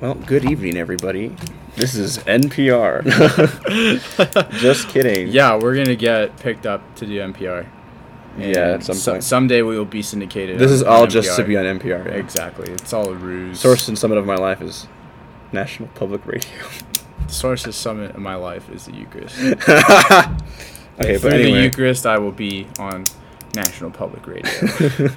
Well, good evening, everybody. This is NPR. Just kidding. Yeah, we're gonna get picked up to do NPR. Yeah, at And some so- point. someday we will be syndicated. This on- is on all just to NPR. be on NPR. Exactly. It's all a ruse. Source and summit of my life is National Public Radio. Source's summit of my life is the Eucharist. okay, Through but the anyway. Eucharist, I will be on National Public Radio.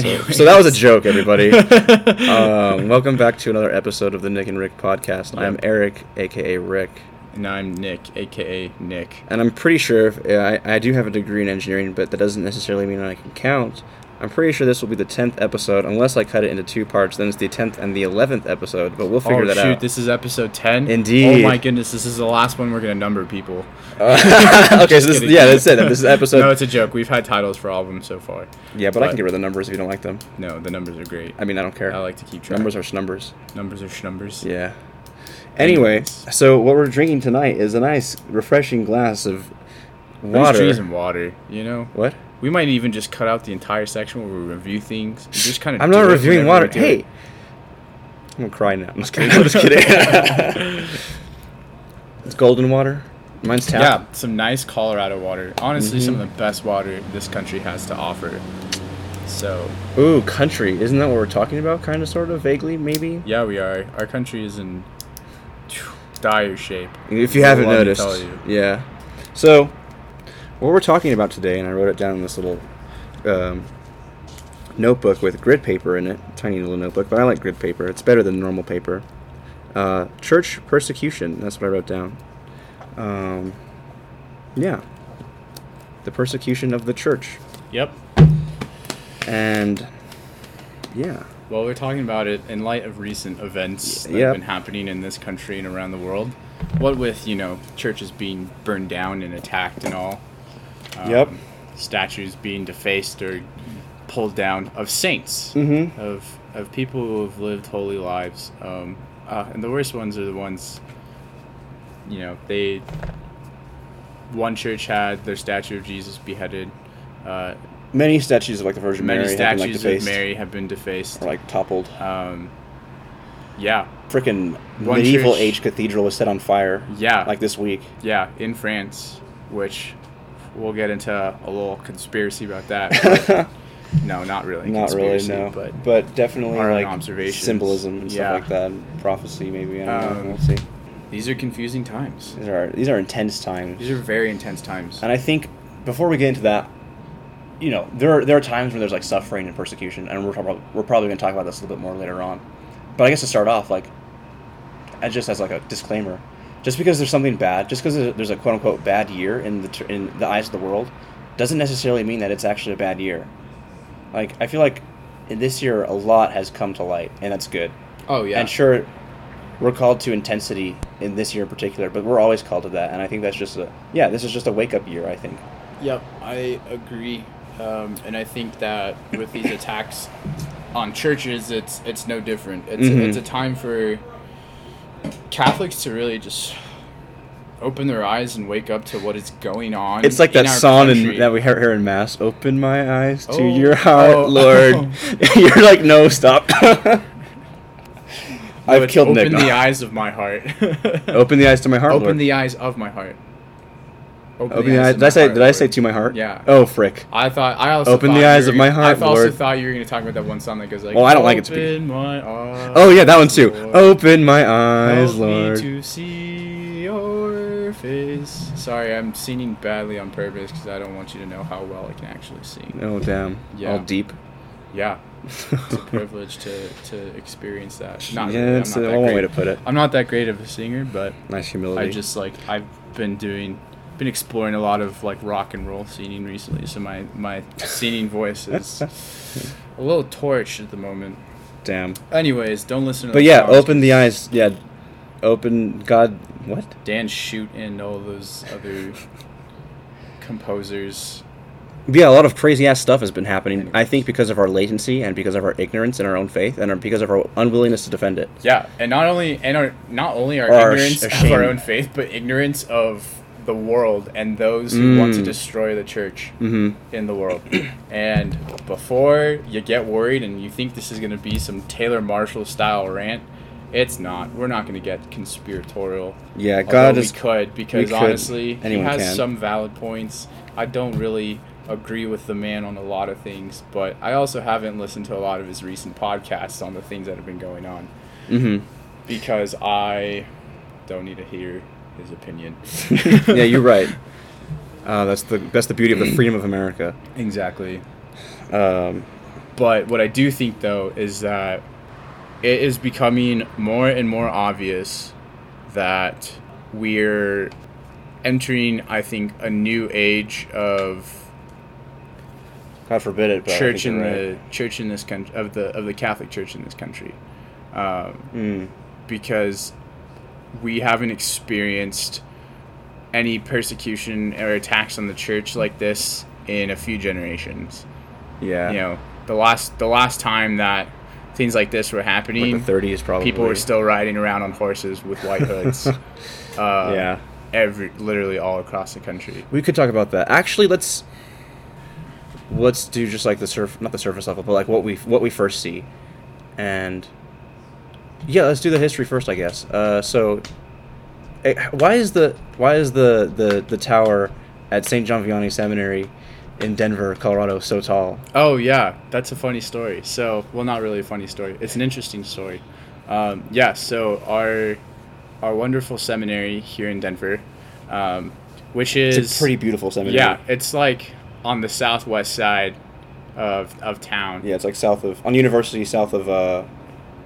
so, so that was a joke, everybody. um, welcome back to another episode of the Nick and Rick podcast. I'm Eric, aka Rick, and I'm Nick, aka Nick. and I'm pretty sure if, I, I do have a degree in engineering, but that doesn't necessarily mean I can count. I'm pretty sure this will be the tenth episode, unless I cut it into two parts. Then it's the tenth and the eleventh episode, but we'll figure oh that shoot, out. this is episode ten. Indeed. Oh my goodness, this is the last one we're gonna number people. Uh, okay, so this, kidding. yeah, that's it. This is episode. no, it's a joke. We've had titles for all of them so far. yeah, but, I can get rid of the numbers if you don't like them. No, the numbers are great. I mean, I don't care. I like to keep track. numbers are numbers. numbers are schnumbers. Yeah. Anyway, Anyways. so what we're drinking tonight is a nice, refreshing glass of water. trees and water. You know, What? We might even just cut out the entire section where we review things. Just kind of. I'm not reviewing water. Hey, I'm gonna cry now. I'm just kidding. I'm just kidding. it's golden water. Mine's tap. Yeah, some nice Colorado water. Honestly, some Mhm. of the best water this country has to offer. So Ooh, country. Isn't that what we're talking about? Kind of, sort of, vaguely, maybe. yeah, we are. Our country is in dire shape. If you haven't noticed. tell you. Yeah. So, what we're talking about today, and I wrote it down in this little um, notebook with grid paper in it, tiny little notebook, but I like grid paper. It's better than normal paper. Uh, church persecution. That's what I wrote down. Um, yeah. The persecution of the church. Yep. And, yeah. Well, we're talking about it in light of recent events that Yep. have been happening in this country and around the world. What with you know churches being burned down and attacked and all. Um, Yep. Statues being defaced or pulled down of saints. Mm-hmm. of of people who have lived holy lives. Um, uh, and the worst ones are the ones, you know, they. One church had their statue of Jesus beheaded. Uh, Many statues of like the Virgin many Mary have been, like, defaced of Mary have been defaced. or like toppled. Um, yeah, Freaking medieval church- age cathedral was set on fire. yeah, Like this week. yeah, in France, which we'll get into a little conspiracy about that. no, not really. Not really, no. But But, definitely like observations. symbolism and stuff Yeah. like that. And Prophecy, maybe. I don't know. Um, We'll see. these are confusing times. These are these are intense times, These are very intense times. and I think before we get into that, you know, there are there are times when there's like suffering and persecution, and we're probably we're probably going to talk about this a little bit more later on. But I guess to start off, like, just as like a disclaimer, just because there's something bad, just because there's a quote unquote bad year in the in the eyes of the world, doesn't necessarily mean that it's actually a bad year. Like I feel like in this year a lot has come to light, and that's good. Oh yeah. And sure, we're called to intensity in this year in particular, but we're always called to that. And I think that's just a yeah, this is just a wake up year. I think. Yep, I agree, um, and I think that with these attacks on churches, it's it's no different. It's Mhm. it's a time for Catholics to really just open their eyes and wake up to what is going on. It's like that song in, that we hear here in mass. Open my eyes to Oh, your heart, oh, Lord. oh. You're like, no, stop. I've killed open Nick. Open the eyes of my heart. Open the eyes to my heart, Open Lord. the eyes of my heart. Open the eyes. of Did I say? Did I say to my heart? Yeah. Oh frick. I thought I also Open the eyes of my gonna- heart, I also Lord. thought you were going to talk about that one song that goes like. Well, I don't like it to be- Open my eyes. Oh yeah, that one too. Lord. Open my eyes, Help Lord. to see your face. Sorry, I'm singing badly on purpose because I don't want you to know how well I can actually sing. Oh damn. Yeah. All deep. Yeah, it's a privilege to, to experience that. Not yeah, really, it's that one way to put it. I'm not that great of a singer, but Nice humility. I just like I've been doing, been exploring a lot of like rock and roll singing recently. So my my singing voice is a little torched at the moment. damn. Anyways, don't listen to. But yeah, songs. open the eyes. Yeah, open God. What? Dan Schutte and all those other composers. Yeah, a lot of crazy ass stuff has been happening. I think because of our latency and because of our ignorance in our own faith and our, because of our unwillingness to defend it. Yeah, and not only and our not only our our ignorance sh- of our own faith, but ignorance of the world and those who want to Mm. destroy the church Mm-hmm. in the world. and before you get worried and you think this is going to be some Taylor Marshall style rant, it's not. We're not going to get conspiratorial. Yeah, God we is. could because could. honestly, he has can. some valid points. I don't really agree with the man on a lot of things, but I also haven't listened to a lot of his recent podcasts on the things that have been going on Mm-hmm. because I don't need to hear his opinion. yeah, you're right. Uh, that's the that's the beauty of the freedom of America. Exactly. Um, But what I do think though is that it is becoming more and more obvious that we're entering, I think, a new age of God forbid it. But church in you're the church in this country of the of the Catholic Church in this country, um, Mm. because we haven't experienced any persecution or attacks on the church like this in a few generations. Yeah. You know, the last the last time that things like this were happening, Like the 30s probably. people were still riding around on horses with white hoods. uh, yeah. every literally all across the country. We could talk about that. Actually, let's let's do just like the surf, not the surface level, but like what we what we first see, and yeah, let's do the history first, I guess. Uh, so, eh, why is the why is the the the tower at St. John Vianney Seminary in Denver, Colorado, so tall? Oh yeah, that's a funny story. So, well, not really a funny story. It's an interesting story. Um, yeah. So our our wonderful seminary here in Denver, um, which is It's a pretty beautiful seminary. yeah, it's like on the southwest side of of town. yeah, it's like south of on University, south of uh,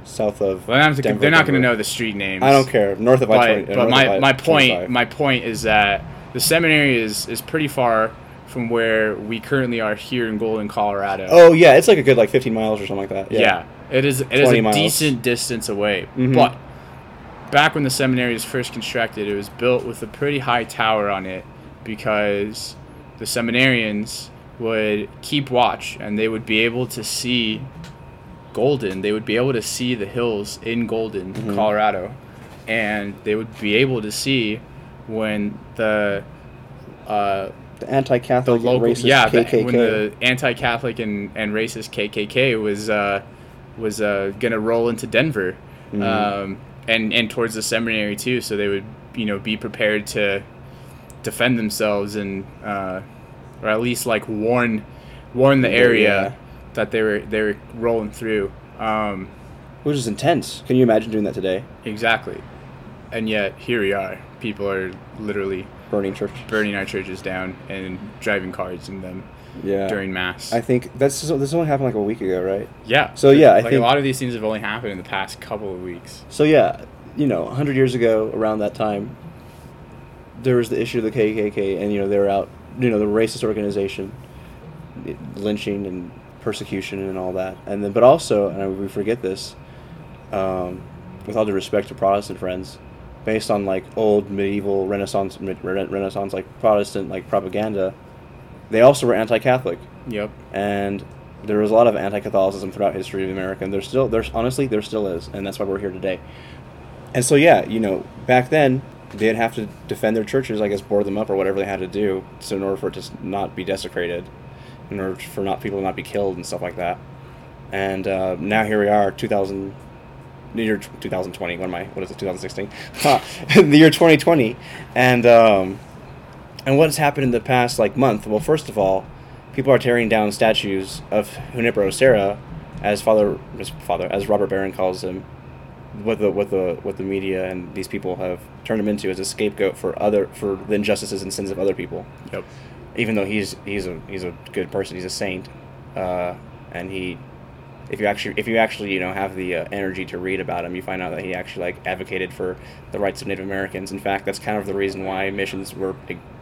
south of. Well, they're not, Denver, they're not going to know the street names. I don't care. North of I But, twenty. but north my, I- my point 25. my point is that the seminary is is pretty far from where we currently are here in Golden, Colorado. Oh yeah, it's like a good like fifteen miles or something like that. yeah. It is it is a miles. decent distance away. Mhm. But back when the seminary was first constructed, it was built with a pretty high tower on it because the seminarians would keep watch and they would be able to see Golden. They would be able to see the hills in Golden, Mhm. Colorado, and they would be able to see when the uh, The the anti-Catholic, local racist yeah the- when the anti-Catholic and, and racist KKK was uh, was uh, gonna roll into Denver, Mhm. um, and and towards the seminary too, so they would you know be prepared to defend themselves and uh, or at least like warn warn the area that they were they were rolling through. Um, Which is intense. Can you imagine doing that today? exactly, and yet here we are. People are literally Burning church. burning our churches down and driving cars in them Yeah. during mass. I think that's this only happened like a week ago, right? Yeah. So, yeah, I like think- a lot of these things have only happened in the past couple of weeks. So yeah, you know, hundred years ago, around that time, there was the issue of the KKK, and you know they were out, you know, the racist organization, lynching and persecution and all that, and then but also, and we forget this, um, with all due respect to Protestant friends, based on like old medieval Renaissance, re- Renaissance like Protestant like propaganda, they also were anti-Catholic Yep. and there was a lot of anti-Catholicism throughout history of America, and there's still there's honestly there still is, and that's why we're here today. And so yeah, you know, back then they'd have to defend their churches, I guess, board them up or whatever they had to do, so in order for it to not be desecrated, in order for not people to not be killed and stuff like that. And uh, now here we are, 2000, the year 2020. What am I? What is it? 2016. Ha, the year 2020, and um, and what has happened in the past like month? Well, first of all, people are tearing down statues of Junipero Serra, as Father, as Father, as Robert Barron calls him, what the what the what the media and these people have turned him into as a scapegoat for other for the injustices and sins of other people. Yep. Even though he's he's a he's a good person, he's a saint, uh, and he. If you actually, if you actually, you know, have the uh, energy to read about him, you find out that he actually like advocated for the rights of Native Americans. In fact, that's kind of the reason why missions were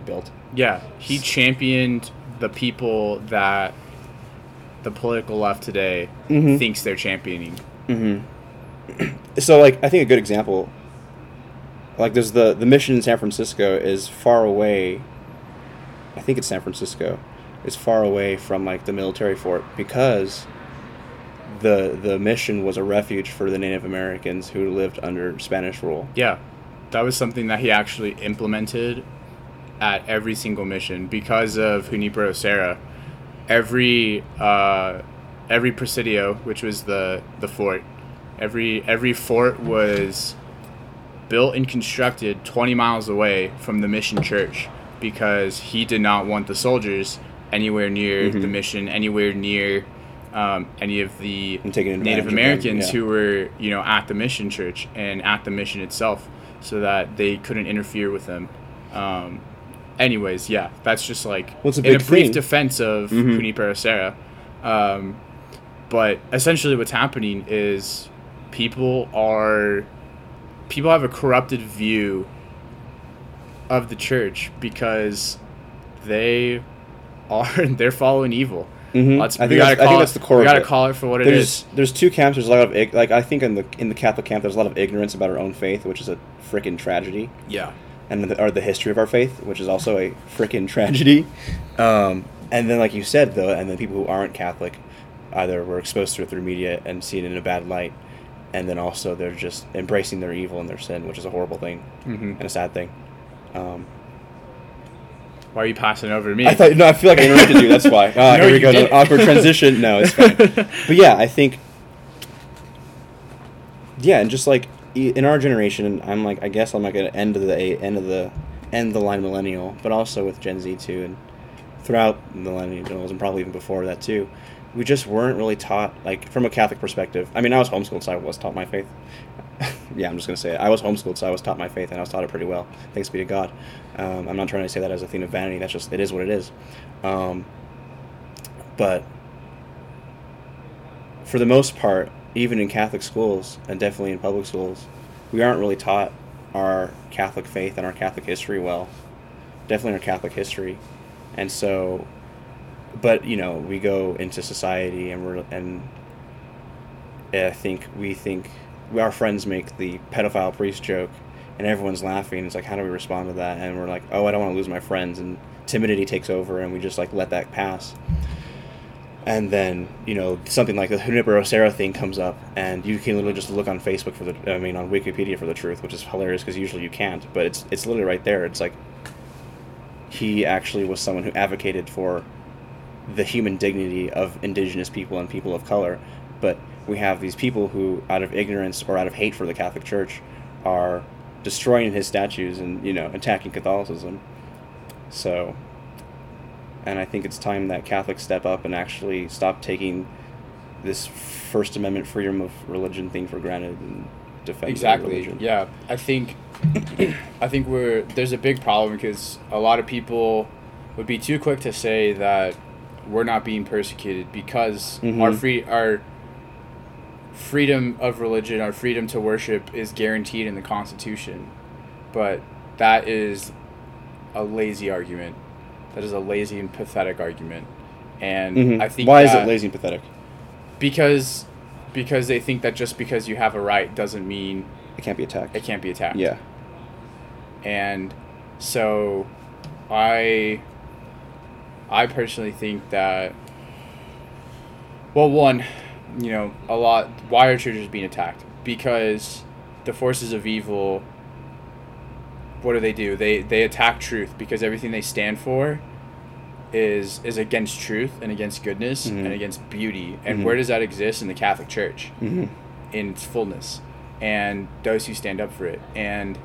built. Yeah. He championed the people that the political left today Mhm. thinks they're championing. Mm-hmm. so, like, I think a good example, like, there's the the mission in San Francisco is far away. I think it's San Francisco, is far away from like the military fort because the the mission was a refuge for the Native Americans who lived under Spanish rule. Yeah. That was something that he actually implemented at every single mission because of Junipero Serra. Every uh, every presidio, which was the the fort, every every fort was built and constructed 20 miles away from the mission church because he did not want the soldiers anywhere near the Mhm. mission, anywhere near um, any of the And taking advantage Native Americans yeah. who were, you know, at the mission church and at the mission itself, so that they couldn't interfere with them. Um, anyways, yeah, that's just like Well, a in a brief thing. defense of Mhm. Serra. Um, but essentially, what's happening is people are people have a corrupted view of the church because they are they're following evil. Mhm. Let's, I we think gotta that's, I call think it- that's the core. We gotta it. call it for what it there's is. there's two camps. There's a lot of like I think in the in the Catholic camp there's a lot of ignorance about our own faith, which is a freaking tragedy, Yeah. and the, or the history of our faith, which is also a freaking tragedy. Um, and then, like you said, though, and then people who aren't Catholic, either were exposed to it through media and see it in a bad light, and then also they're just embracing their evil and their sin, which is a horrible thing hmm and a sad thing. Um, Why are you passing over to me? I thought no, I feel like I interrupted you. That's why. Uh, No, here we go. didn't. Awkward transition. No, it's fine. but yeah, I think. Yeah, and just like in our generation, I'm like, I guess I'm like at the end of the end of the end of the line millennial, but also with Gen Z too, and throughout millennials and probably even before that too, we just weren't really taught like from a Catholic perspective. I mean, I was homeschooled, so I was taught my faith. yeah, I'm just gonna say it. I was homeschooled, so I was taught my faith, and I was taught it pretty well. Thanks be to God. Um, I'm not trying to say that as a thing of vanity. That's just it is what it is. Um, but for the most part, even in Catholic schools and definitely in public schools, we aren't really taught our Catholic faith and our Catholic history well. Definitely our Catholic history, and so, but you know, we go into society and we're and I think we think our friends make the pedophile priest joke, and everyone's laughing. It's like, how do we respond to that? And we're like, oh, I don't want to lose my friends, and timidity takes over, and we just like let that pass. And then you know something like the Junipero Serra thing comes up, and you can literally just look on Facebook for the, I mean, on Wikipedia for the truth, which is hilarious because usually you can't, but it's it's literally right there. It's like he actually was someone who advocated for the human dignity of indigenous people and people of color, but we have these people who, out of ignorance or out of hate for the Catholic Church, are destroying his statues and you know attacking Catholicism. So, and I think it's time that Catholics step up and actually stop taking this First Amendment freedom of religion thing for granted and defend exactly religion. yeah i think i think we're there's a big problem because a lot of people would be too quick to say that we're not being persecuted because our Mhm. free our freedom of religion our freedom to worship is guaranteed in the constitution but that is a lazy argument that is a lazy and pathetic argument and Mhm. i think why is it lazy and pathetic? because because they think that just because you have a right doesn't mean It can't be attacked. it can't be attacked. Yeah. And so I I personally think that well one, you know, a lot why are churches being attacked? Because the forces of evil what do they do? They they attack truth because everything they stand for is is against truth and against goodness Mhm. and against beauty. And Mhm. where does that exist in the Catholic Church? hmm in its fullness and those who stand up for it and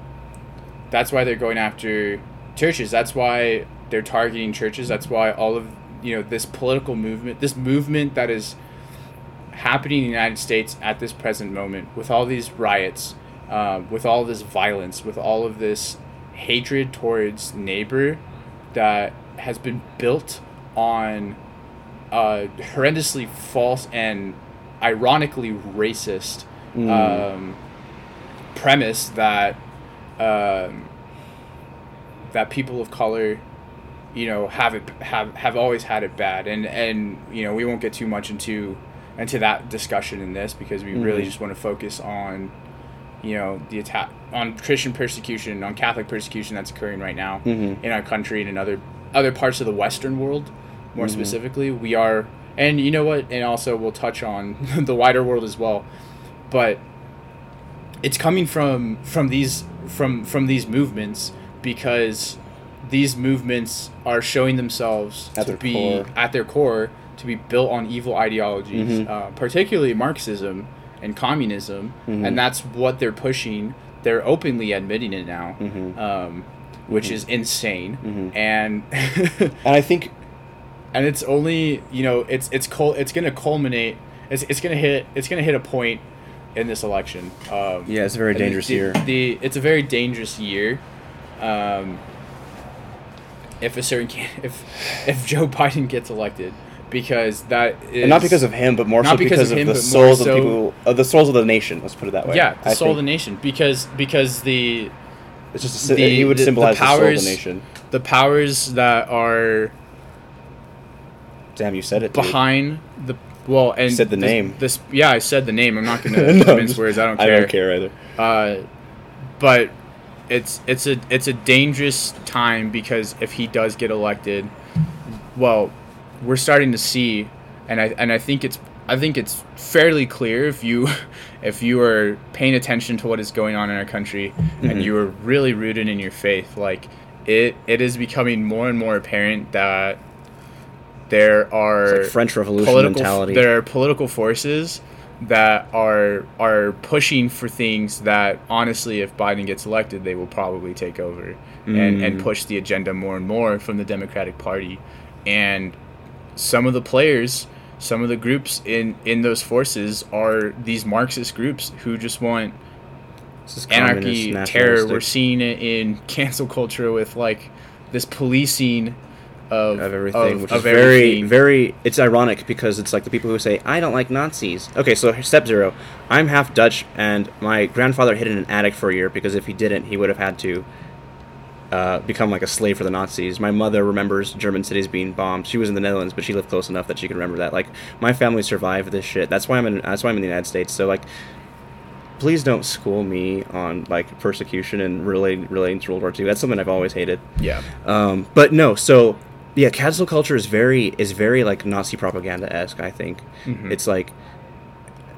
that's why they're going after churches that's why they're targeting churches that's why all of you know this political movement this movement that is happening in the united states at this present moment with all these riots um, with all this violence with all of this hatred towards neighbor that has been built on a horrendously false and ironically racist Mm. um, premise that um, that people of color you know have it have have always had it bad and and you know we won't get too much into into that discussion in this because we really Mhm. just want to focus on you know the attack on Christian persecution on Catholic persecution that's occurring right now Mhm. in our country and in other other parts of the Western world, more Mhm. specifically. We are, and you know what, and also we'll touch on the wider world as well, but it's coming from from these from from these movements because these movements are showing themselves At to be core. at their core to be built on evil ideologies, Mhm. uh, particularly Marxism and communism, Mhm. and that's what they're pushing. They're openly admitting it now, Mhm. um, which is insane, Mhm. and And I think and it's only you know it's it's cul- it's gonna culminate. It's, it's gonna hit it's gonna hit a point in this election. Um, yeah, it's a very the- dangerous the, year. The it's a very dangerous year. Um, if a certain can- if if Joe Biden gets elected, because that is and not because of him, but more so because because, of of, the souls of so- people, of the souls of the nation. Let's put it that way. yeah the I soul of the nation because because the It's just a, the- he would the- the symbolize the, soul of powers- the nation. the powers that are Damn, you said it. dude. behind the well and you said the this- name. This yeah I said the name. I'm not gonna No, mince words. I don't care. I don't care either. Uh, but it's it's a it's a dangerous time because if he does get elected, well, we're starting to see, and I and I think it's I think it's fairly clear if you if you are paying attention to what is going on in our country Mhm. and you are really rooted in your faith, like it it is becoming more and more apparent that there are like French Revolution mentality. there are political forces that are are pushing for things that honestly if Biden gets elected they will probably take over and and Mm. push the agenda more and more from the Democratic Party and some of the players some of the groups in in those forces are these Marxist groups who just want anarchy, terror. We're seeing it in cancel culture with like this policing of of everything, of, which is very, very. It's ironic because it's like the people who say I don't like Nazis. Okay, so step zero. I'm half Dutch, and my grandfather hid in an attic for a year because if he didn't, he would have had to uh, become like a slave for the Nazis. My mother remembers German cities being bombed. She was in the Netherlands, but she lived close enough that she could remember that. Like my family survived this shit. That's why I'm in. That's why I'm in the United States. So like. Please don't school me on like persecution and relating relating to World War II. That's something I've always hated. yeah. Um, but no, so yeah, cancel culture is very is very like Nazi propaganda esque. I think Mhm. it's like,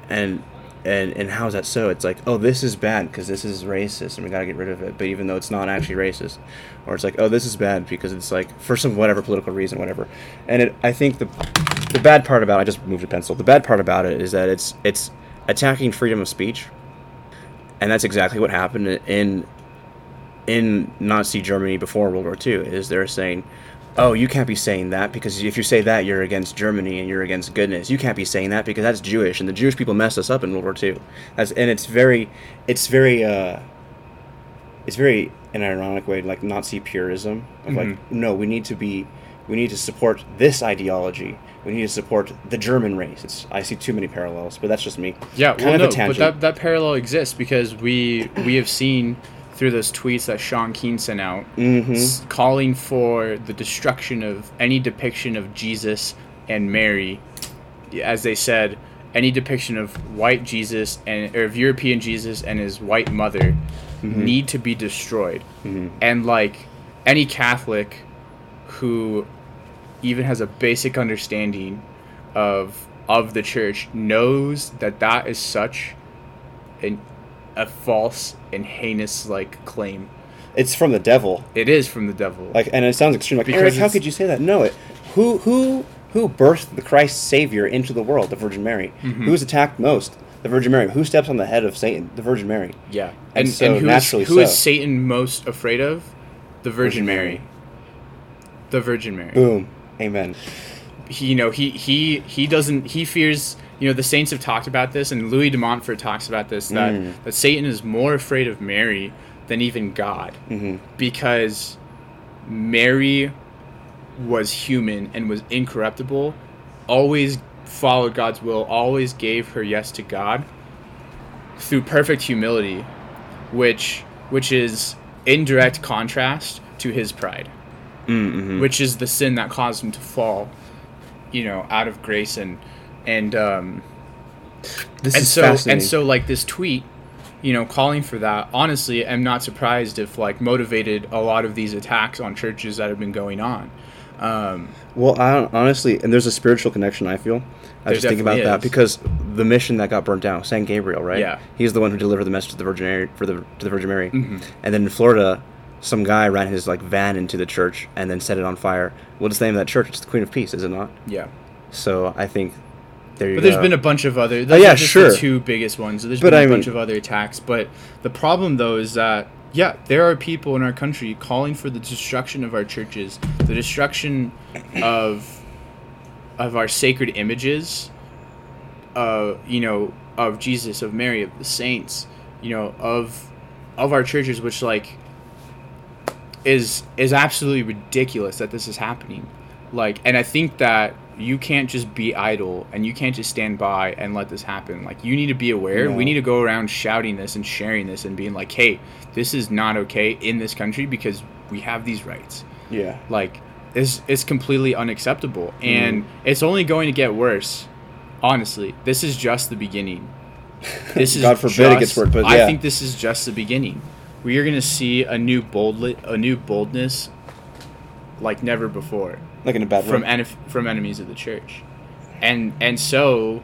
and and and how is that so? It's like, oh, this is bad because this is racist, and we gotta get rid of it. But even though it's not actually racist, or it's like, oh, this is bad because it's like for some whatever political reason, whatever. And it, I think the the bad part about it, I just moved a pencil. The bad part about it is that it's it's attacking freedom of speech, and that's exactly what happened in in Nazi Germany before World War II is they're saying, "Oh, you can't be saying that because if you say that, you're against Germany and you're against goodness. You can't be saying that because that's Jewish and the Jewish people messed us up in World War II." That's and it's very, it's very, uh, it's very in an ironic way like Nazi purism of Mhm. like, no, we need to be, we need to support this ideology. We need to support the German race. It's I see too many parallels, but that's just me. Yeah, Kind well, of a no, but that, that parallel exists because we we have seen through those tweets that Shaun King sent out, Mm-hmm. s- calling for the destruction of any depiction of Jesus and Mary, as they said, any depiction of white Jesus and or of European Jesus and his white mother Mm-hmm. need to be destroyed, Mhm. and like any Catholic who even has a basic understanding of of the church knows that that is such an a false and heinous like claim. It's from the devil. It is from the devil. Like, and it sounds extreme. Like, Because Eric, how could you say that? No, it. Who who who birthed the Christ Savior into the world? The Virgin Mary. Mhm. Who's attacked most? The Virgin Mary. Who steps on the head of Satan? The Virgin Mary. yeah, and and so and who is naturally who is so. Satan most afraid of? The Virgin, Virgin Mary. Mary. The Virgin Mary. Boom. Amen. he you know he he he doesn't he fears you know the saints have talked about this and louis de montfort talks about this that Mm. that satan is more afraid of mary than even god hmm because mary was human and was incorruptible always followed god's will always gave her yes to god through perfect humility which which is in direct contrast to his pride Mm-hmm. which is the sin that caused him to fall, you know, out of grace and and um This and is so fascinating. and so like this tweet, you know, calling for that. Honestly, I'm not surprised if like motivated a lot of these attacks on churches that have been going on. Um, well, I don't, honestly, and there's a spiritual connection. I feel. I just think about definitely that is. because the mission that got burnt down, Saint Gabriel, right? Yeah. He's the one who delivered the message to the Virgin Mary for the to the Virgin Mary, Mhm. and then in Florida, some guy ran his like van into the church and then set it on fire. What is the name of that church? It's the Queen of Peace, is it not? Yeah. So I think there But go. there's been a bunch of other. Those yeah, are just sure. The two biggest ones. There's But been a I bunch mean- of other attacks. But the problem, though, is that yeah, there are people in our country calling for the destruction of our churches, the destruction of of our sacred images, uh, you know, of Jesus, of Mary, of the saints, you know, of of our churches, which like is is absolutely ridiculous that this is happening. Like, and I think that you can't just be idle and you can't just stand by and let this happen. Like, you need to be aware. No. We need to go around shouting this and sharing this and being like, "Hey, this is not okay in this country because we have these rights." yeah. Like, this is completely unacceptable, Mm-hmm. and it's only going to get worse. Honestly, this is just the beginning. This is God forbid it gets worse, but I think this is just the beginning. We are going to see a new boldly, a new boldness, like never before Like in a bad from way. enef- from enemies of the church, and and so,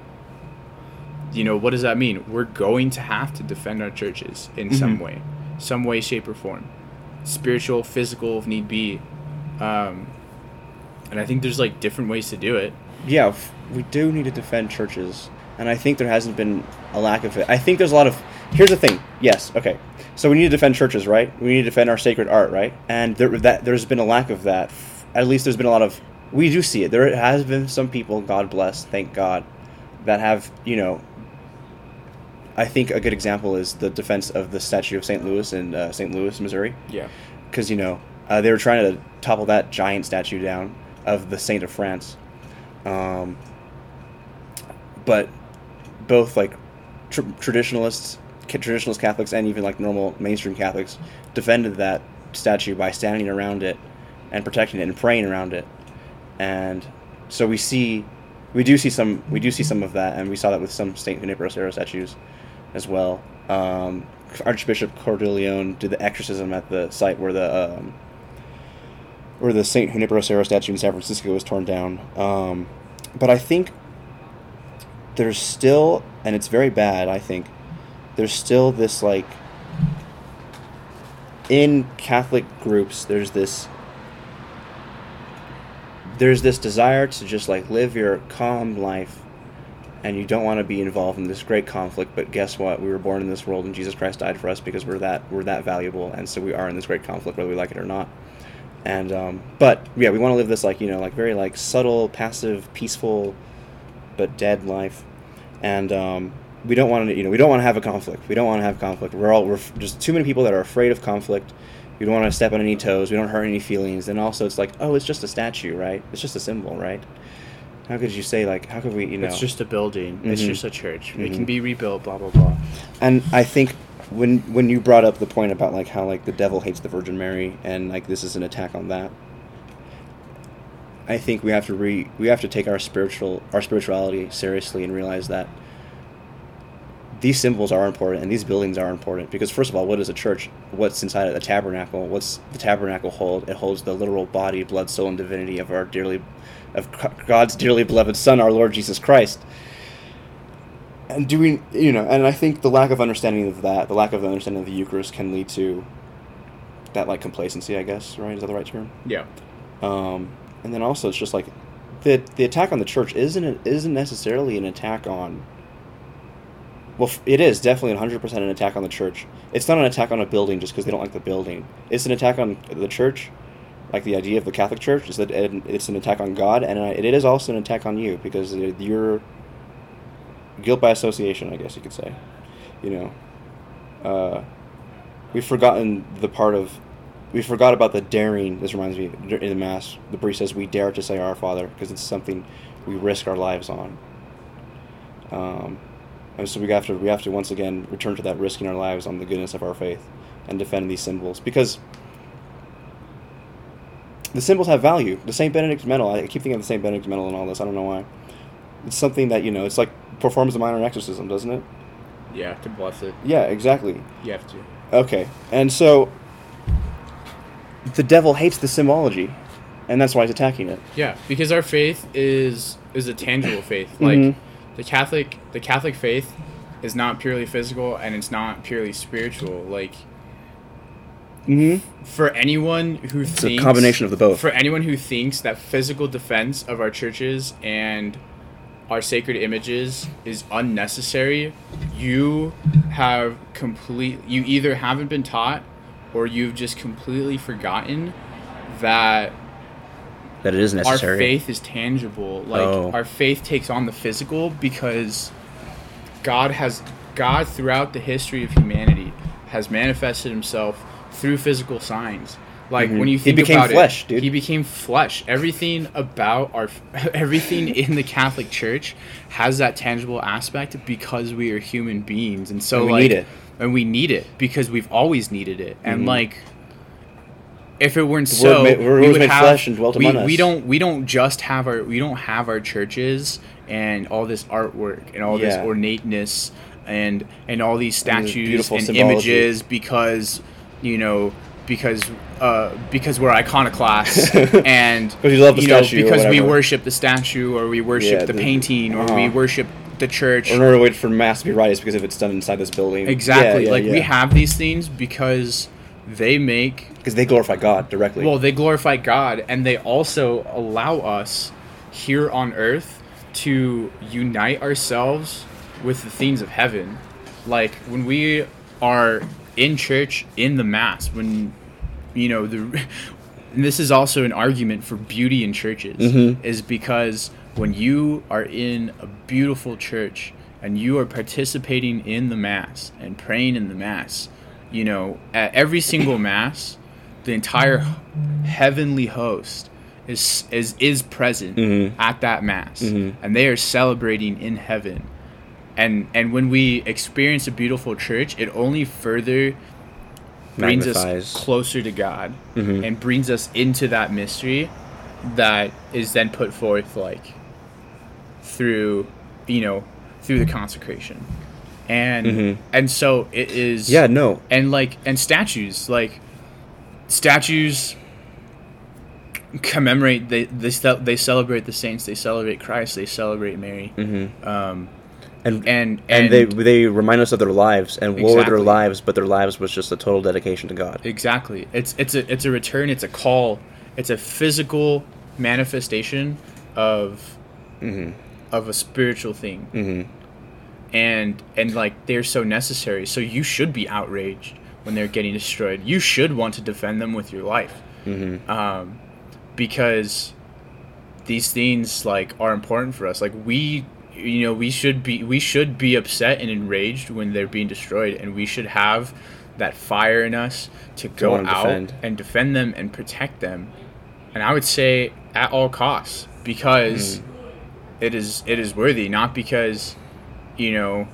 you know, what does that mean? We're going to have to defend our churches in some Mhm. way, some way, shape, or form, spiritual, physical, if need be, um, and I think there's like different ways to do it. yeah, we do need to defend churches, and I think there hasn't been a lack of it. I think there's a lot of. Here's the thing. Yes, okay. So we need to defend churches, right? We need to defend our sacred art, right? And there, that there's been a lack of that. At least there's been a lot of. We do see it. There has been some people, God bless, thank God, that have you know. I think a good example is the defense of the statue of St. Louis in uh, St. Louis, Missouri Yeah, because you know uh, they were trying to topple that giant statue down of the Saint of France, um, but both like tr- traditionalists, traditionalist Catholics, and even like normal mainstream Catholics defended that statue by standing around it and protecting it and praying around it, and so we see, we do see some, we do see some of that, and we saw that with some Saint Junipero statues, as well. Um, Archbishop Cordileone did the exorcism at the site where the um, where the Saint Junipero Serra statue in San Francisco was torn down. Um, but I think there's still, and it's very bad. I think there's still this like in Catholic groups. There's this there's this desire to just like live your calm life and you don't want to be involved in this great conflict but guess what? We were born in this world and jesus christ died for us because we're that we're that valuable and so we are in this great conflict whether we like it or not. And um, but yeah we want to live this like you know like very like subtle passive peaceful but dead life. And um, we don't want to you know we don't want to have a conflict. We don't want to have conflict. We're all we're just too many people that are afraid of conflict we don't want to step on any toes we don't hurt any feelings and also it's like oh it's just a statue right it's just a symbol right how could you say like how could we you know it's just a building. It's Mhm. just a church. It Mhm. can be rebuilt. Blah blah blah. and I think when when you brought up the point about like how like the devil hates the Virgin Mary and like this is an attack on that, I think we have to re we have to take our spiritual our spirituality seriously and realize that these symbols are important and these buildings are important because first of all, what is a church? What's inside it? The tabernacle. What's the tabernacle hold? It holds the literal body, blood, soul, and divinity of our dearly of God's dearly beloved Son, our Lord Jesus Christ and doing you know and i think the lack of understanding of that the lack of understanding of the eucharist can lead to that like complacency i guess right is that the right term Yeah. um, and then also it's just like the the attack on the church isn't isn't necessarily an attack on well it is definitely 100% an attack on the church it's not an attack on a building just because they don't like the building it's an attack on the church like the idea of the catholic church is that it's an attack on god and it is also an attack on you because you're guilt by association, I guess you could say. You know, uh, we've forgotten the part of, we forgot about the daring. This reminds me in the mass. The priest says we dare to say Our Father because it's something we risk our lives on. Um, and so we have to we have to once again return to that risking our lives on the goodness of our faith and defend these symbols because the symbols have value. The Saint Benedict's medal. I keep thinking of the Saint Benedict's medal and all this. I don't know why. It's something that you know. It's like performs a minor exorcism, doesn't it? Yeah. To bless it, Yeah, exactly. you have to. Okay, and so the devil hates the symbology, and that's why he's attacking it. Yeah, because our faith is is a tangible faith. Like Mhm. The Catholic the Catholic faith is not purely physical and it's not purely spiritual. Like Mm-hmm. for anyone who It's thinks a combination of the both. for anyone who thinks that physical defense of our churches and our sacred images is unnecessary, you have complete you either haven't been taught or you've just completely forgotten that that it is necessary. our faith is tangible. Like Oh. our faith takes on the physical because God has God throughout the history of humanity has manifested himself through physical signs. Like Mhm. when you think He became about flesh, it, dude. he became flesh. Everything about our everything in the Catholic Church has that tangible aspect because we are human beings, and so And we like need it. and we need it because we've always needed it, and Mhm. like. If it weren't so, Word ma- we would made have, flesh and dwelt we, we us. don't we don't just have our we don't have our churches and all this artwork and all this ornateness and and all these statues beautiful and images because you know because uh, because we're iconoclasts and you love the know, because we worship the statue or we worship Yeah, the, the- painting or we uh-huh. worship the church Or in order to wait for mass to be right, is because if it's done inside this building. exactly Yeah, yeah, like we have these things because they make because they glorify God directly. well, they glorify God, and they also allow us here on earth to unite ourselves with the things of heaven. Like when we are in church in the mass, when you know the. And this is also an argument for beauty in churches, Mhm. is because when you are in a beautiful church and you are participating in the mass and praying in the mass, you know, at every single mass, the entire heavenly host is is is present Mhm. at that mass Mhm. and they are celebrating in heaven and and when we experience a beautiful church it only further brings Magnifies. us closer to god Mhm. and brings us into that mystery that is then put forth like through you know through the consecration and Mhm. and so it is yeah, no. and like and statues like statues commemorate they they, they celebrate the saints they celebrate christ they celebrate mary Mm-hmm. um And, and and they they remind us of their lives and what were their lives, but their lives was just a total dedication to God. exactly it's it's a it's a return it's a call it's a physical manifestation of Mm-hmm. of a spiritual thing Mm-hmm. And and like they're so necessary. So you should be outraged when they're getting destroyed. You should want to defend them with your life. Mm-hmm. um, because these things like are important for us. Like we you know we should be we should be upset and enraged when they're being destroyed. And we should have that fire in us to go out defend. and defend them and protect them. And i would say at all costs because Mm. it is it is worthy. Not because you know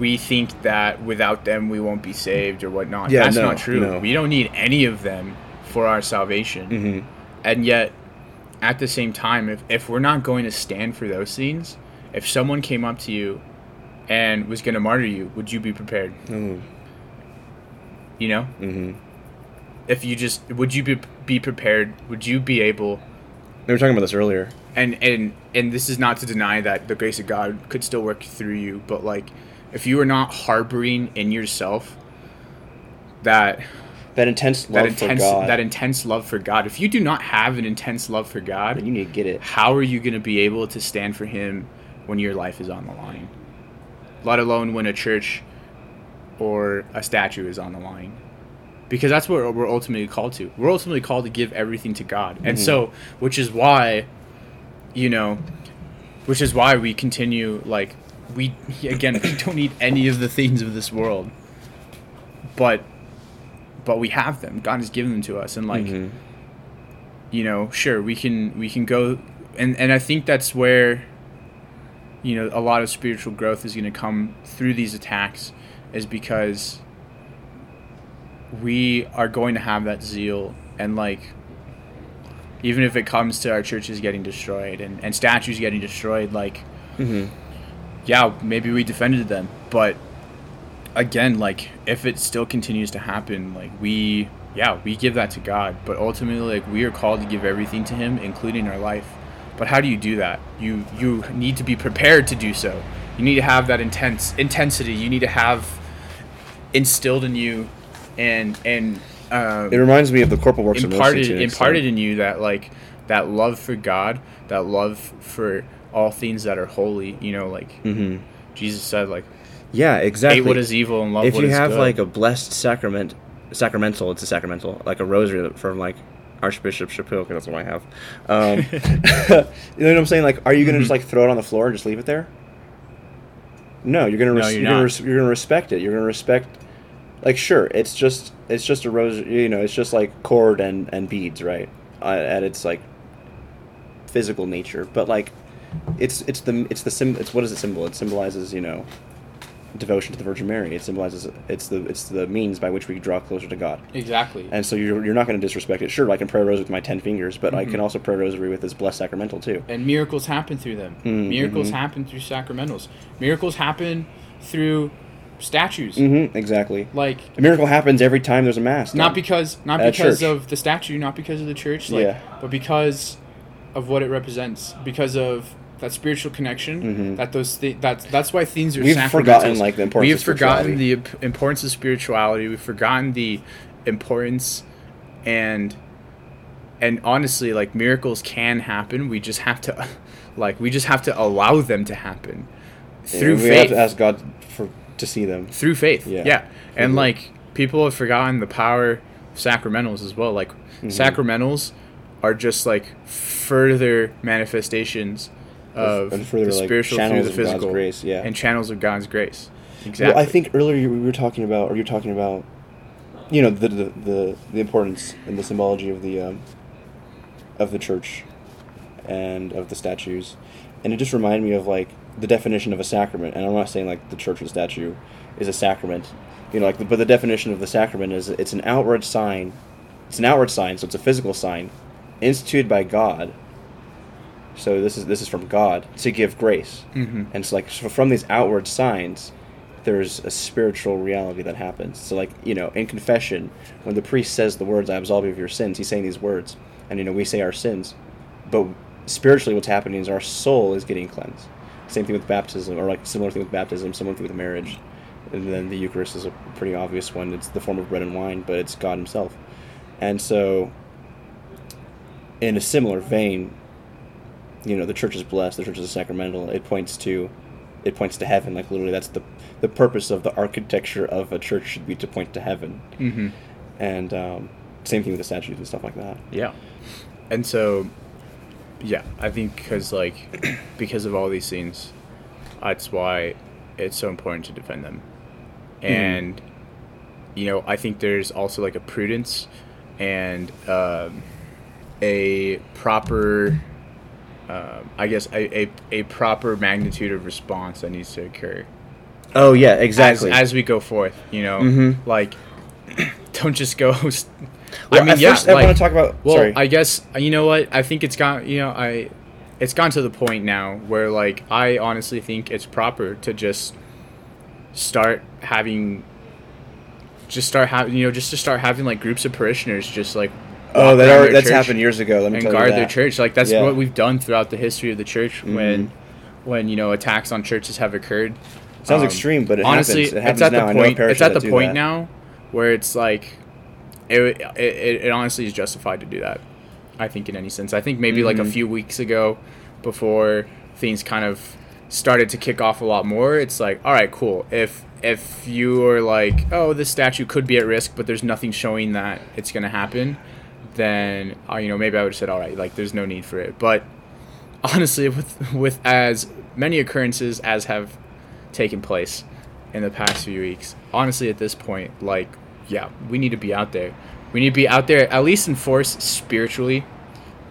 we think that without them we won't be saved or whatnot Yeah, that's no, not true no. we don't need any of them for our salvation Mm-hmm. and yet at the same time if, if we're not going to stand for those things if someone came up to you and was going to martyr you would you be prepared Mm-hmm. you know Mm-hmm. if you just would you be, be prepared would you be able We were talking about this earlier. And and and this is not to deny that the grace of god could still work through you but like if you are not harboring in yourself that That intense love that intense for God. that intense love for god if you do not have an intense love for god you need to get it. how are you going to be able to stand for him when your life is on the line let alone when a church or a statue is on the line because that's what we're ultimately called to we're ultimately called to give everything to god and Mhm. so which is why you know which is why we continue like we again we don't need any of the things of this world. But but we have them. God has given them to us. And like Mhm. you know sure we can we can go and and i think that's where you know a lot of spiritual growth is going to come through these attacks is because we are going to have that zeal and like even if it comes to our churches getting destroyed and, and statues getting destroyed like Mhm. yeah maybe we defended them. But again like if it still continues to happen like we yeah we give that to god. But ultimately like we are called to give everything to him including our life. But how do you do that? You you need to be prepared to do so. You need to have that intense intensity. You need to have instilled in you and and um, It reminds me of the corporal works of imparted mercy. to imparted in you that like that love for God, that love for all things that are holy. You know, like mm-hmm. Jesus said, like Yeah, exactly. hate what is evil and love if what you have good. like a blessed sacrament, sacramental, it's a sacramental, like a rosary from like Archbishop Chaput, 'cause that's what I have. Um, you know what I'm saying? Like, are you gonna just Mhm. like throw it on the floor and just leave it there? No, you're gonna No, res- you're you're, gonna res- you're gonna respect it. You're gonna respect. Like, sure, it's just it's just a rose. You know, it's just like cord and and beads, right? Uh, at its like physical nature, but like, it's it's the it's the sim. It's what is it symbol? It symbolizes you know devotion to the Virgin Mary. It symbolizes it's the it's the means by which we draw closer to God. exactly. And so you're, you're not going to disrespect it. Sure, I can pray a rosary with my ten fingers, but I Mhm. can also pray rosary with this blessed sacramental too. and miracles happen through them. Mhm, Miracles happen through sacramentals. Miracles happen through statues. Mm-hmm, exactly. Like A miracle happens every time there's a mass. not done. because not At because of the statue, not because of the church, like, Yeah. but because of what it represents, because of that spiritual connection. Mhm. That those thi- that's that's why things are. We've forgotten, like, the importance We've forgotten the importance of spirituality. We've forgotten the importance and and honestly, like miracles can happen. We just have to, like, we just have to allow them to happen Yeah, through we faith have to ask God to see them. through faith. Yeah. Yeah. And Mhm. like people have forgotten the power of sacramentals as well. Like Mhm. sacramentals are just like further manifestations of and further, the like, spiritual through channels the of God's physical grace, yeah. and channels of God's grace. Exactly. Well, I think earlier we were talking about, or you're talking about, you know, the the, the, the importance and the symbology of the um, of the church and of the statues, and it just reminded me of like the definition of a sacrament. And I'm not saying like the church statue is a sacrament, you know, like but the definition of the sacrament is it's an outward sign. It's an outward sign, so it's a physical sign, instituted by God. So this is this is from God to give grace. Mhm. And it's like, so from these outward signs, there's a spiritual reality that happens. So, like, you know, in confession, when the priest says the words, I absolve you of your sins, he's saying these words. And, you know, we say our sins. But spiritually, what's happening is our soul is getting cleansed. Same thing with baptism, or like similar thing with baptism, similar thing with marriage. And then the Eucharist is a pretty obvious one. It's the form of bread and wine, but it's God Himself. And so, in a similar vein, you know, the church is blessed, the church is a sacramental. It points to, it points to heaven. Like literally, that's the the purpose of the architecture of a church should be to point to heaven. Mhm. And um, same thing with the statues and stuff like that. Yeah. And so, yeah, I think because like because of all these things, that's why it's so important to defend them. And you know, I think there's also like a prudence and um, a proper, um, I guess, a, a, a proper magnitude of response that needs to occur Oh yeah, exactly. as we go forth. You know, Mhm. like don't just go. well, I mean, yeah, first I like- want to talk about. well, sorry. I guess you know what I think it's gone. You know, I it's gone to the point now where like I honestly think it's proper to just start having, just start having you know just to start having like groups of parishioners just like oh, that their that's happened years ago. Let me and tell guard you that. their church. Like that's Yeah. what we've done throughout the history of the church when Mhm. when you know attacks on churches have occurred. Sounds Um, extreme, but it honestly, happens. It happens it's at now. the point. It's at the point that. now where it's like, it, it, it, honestly is justified to do that. I think in any sense. I think maybe like a Mhm. few weeks ago, before things kind of started to kick off a lot more, it's like, all right, cool. If if you are like, oh, this statue could be at risk, but there's nothing showing that it's gonna happen, then uh, you know maybe I would have said, all right, like there's no need for it. But honestly, with with as many occurrences as have taken place in the past few weeks, honestly, at this point, like, yeah, we need to be out there. We need to be out there, at least in force spiritually,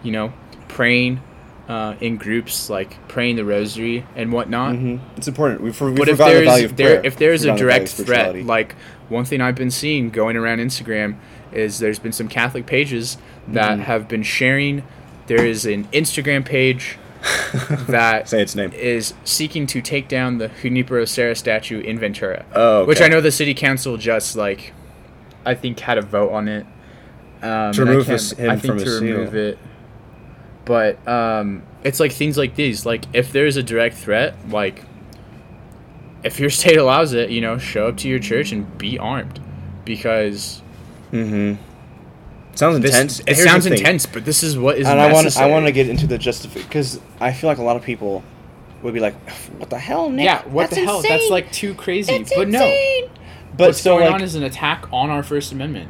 you know, praying uh, in groups, like praying the rosary and whatnot. Mhm. It's important. We, for, we But if the there's of there, prayer. if there's a the direct threat, like one thing I've been seeing going around Instagram is there's been some Catholic pages that Mhm. have been sharing. There is an Instagram page that say its name. is seeking to take down the Junipero Serra statue in Ventura, Oh, okay. which I know the city council just like, I think had a vote on it. Um, To and I remove his- him I think from to his seal. it. But um, it's like things like these. Like if there's a direct threat, like if your state allows it, you know, show up to your church and be armed, because Mm-hmm. Sounds This- intense. it Here's sounds intense, but this is what is and I want I want to get into the justification because I feel like a lot of people would be like, "What the hell, Nick? Yeah, what That's the hell? That's like too crazy. That's but no, insane." But what's so going like, on is an attack on our First Amendment.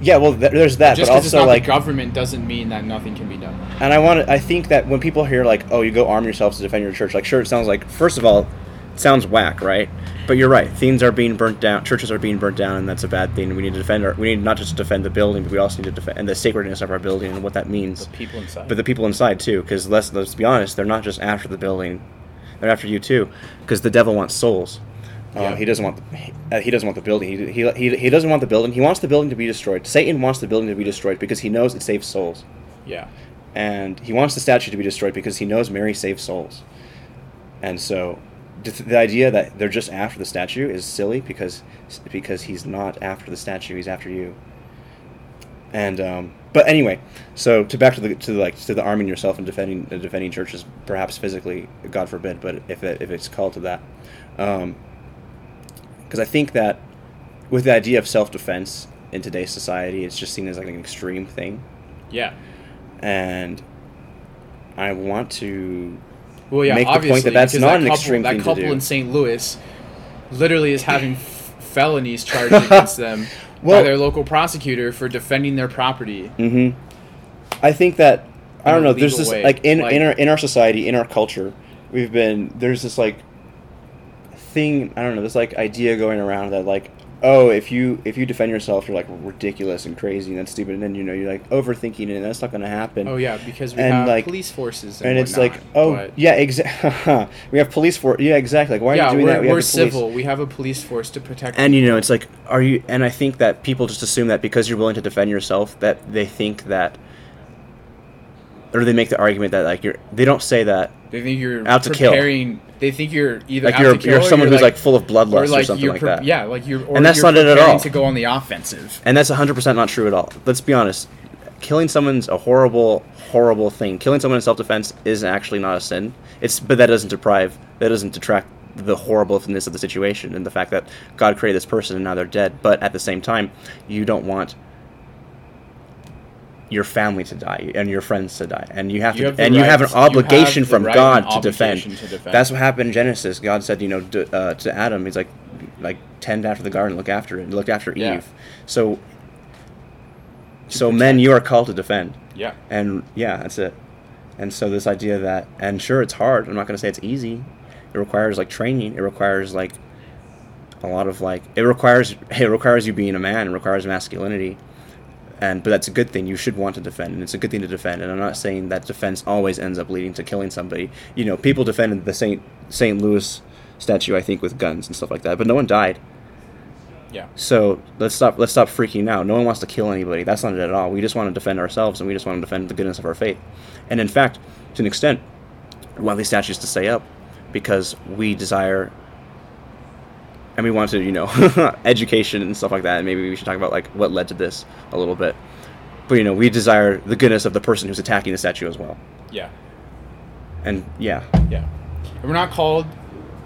yeah, well, th- there's that, Just but because it's also not like, the government doesn't mean that nothing can be done. and I want to. I think that when people hear like, "Oh, you go arm yourselves to defend your church," like, sure, it sounds like first of all, it sounds whack, right? But you're right. Things are being burnt down. Churches are being burnt down, and that's a bad thing. We need to defend our. We need not just to defend the building, but we also need to defend and the sacredness of our building and what that means. The people inside. but the people inside too because let's, let's be honest they're not just after the building they're after you too because the devil wants souls um, Yeah. he doesn't want the, he, uh, he doesn't want the building. He, he, he, he doesn't want the building. He wants the building to be destroyed. Satan wants the building to be destroyed because he knows it saves souls. Yeah, and he wants the statue to be destroyed because he knows mary saves souls. And so the, idea that they're just after the statue is silly because because he's not after the statue. He's after you. And um, but anyway, so to back to the to like to the arming yourself and defending uh, defending churches, perhaps physically, God forbid, but if it, if it's called to that, because I think that with the idea of self defense in today's society, it's just seen as like an extreme thing, yeah. and I want to Well, yeah. Make the point that that's not that an couple, extreme That thing to couple do. in St. Louis literally is having f- felonies charged against them Well- by their local prosecutor for defending their property. Mm-hmm. I think that I don't know. There's this way, like in like- in our in our society, in our culture, we've been there's this like thing. I don't know. This like idea going around that like oh if you if you defend yourself you're like ridiculous and crazy and that's stupid and then you know you're like overthinking it and that's not going to happen. Oh yeah, because we And, have like- police forces and, And it's like, oh but- yeah, exactly. we have police for yeah, exactly. Like, why are yeah, you doing we're, that? We have we're civil. We have a police force to protect. And you know, it's like, are you? And I think that people just assume that because you're willing to defend yourself, that they think that, or they make the argument that like you're. They don't say that They think you're Out to kill. They think you're either like you're you're someone you're who's like, full of bloodlust or or, something like pre- that. yeah, like you're or And that's you're not it at all. to go on the offensive. And that's 100% not true at all. Let's be honest. Killing someone's a horrible, horrible thing. Killing someone in self-defense is actually not a sin. It's but that doesn't deprive, that doesn't detract the horribleness of the situation and the fact that God created this person and now they're dead. But at the same time, you don't want your family to die and your friends to die, and you have You to, have and you have an right- you have obligation from right God to defend. to defend. That's what happened in Genesis. God said, you know, d- uh, to Adam, he's like, like tend after the garden, look after it, look after Yeah. Eve. So, so men, you are called to defend, Yeah. and yeah, that's it. And so this idea that, and sure, it's hard. I'm not going to say it's easy. It requires like training. It requires like a lot of like it requires it requires you being a man. It requires masculinity. And but that's a good thing. You should want to defend, and it's a good thing to defend. And I'm not saying that defense always ends up leading to killing somebody. You know, people defended the Saint Saint Louis statue, I think, with guns and stuff like that, but no one died. Yeah. So let's stop. Let's stop freaking out. No one wants to kill anybody. That's not it at all. We just want to defend ourselves, and we just want to defend the goodness of our faith. And in fact, to an extent, we want these statues to stay up because we desire, and we want to, you know, education and stuff like that. And maybe we should talk about like what led to this a little bit. But you know, we desire the goodness of the person who's attacking the statue as well. Yeah. And yeah, Yeah. And we're not called,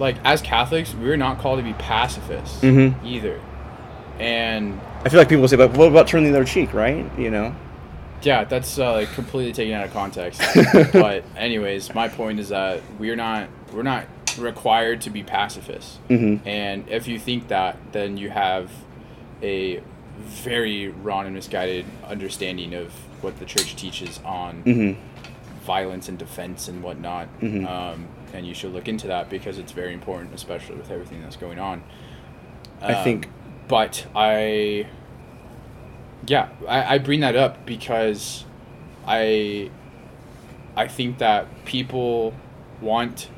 like, as Catholics, we're not called to be pacifists Mhm. either. And I feel like people say, "But what about turning the other cheek?" Right? You know. yeah, that's uh, like completely taken out of context. but anyways, my point is that we're not we're not required to be pacifists. Mm-hmm. And if you think that, then you have a very wrong and misguided understanding of what the church teaches on Mm-hmm. violence and defense and whatnot. Mhm. Um, and you should look into that because it's very important, especially with everything that's going on. I think- Um, But I. Yeah, I, I bring that up because I. I think that people want.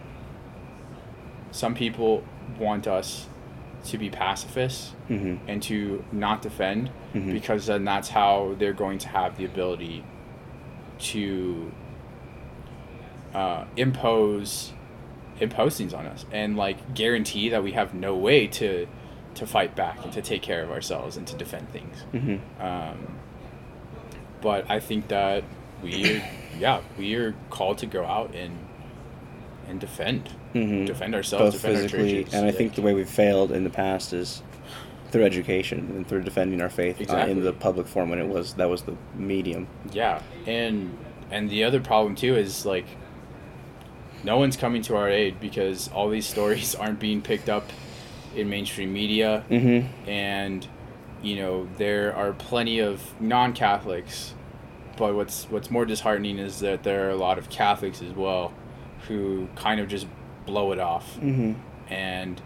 Some people want us to be pacifists Mm-hmm. and to not defend Mhm. because then that's how they're going to have the ability to uh, impose impose things on us and like guarantee that we have no way to to fight back and to take care of ourselves and to defend things Mm-hmm. um, but I think that we yeah we are called to go out and and defend Mm-hmm. defend ourselves both defend physically and I think the way we've failed in the past is through education and through defending our faith uh, in the public forum when it was that was the medium. Yeah, and and the other problem too is like no one's coming to our aid because all these stories aren't being picked up in mainstream media Mm-hmm. and you know there are plenty of non-Catholics but what's what's more disheartening is that there are a lot of Catholics as well who kind of just blow it off Mm-hmm. and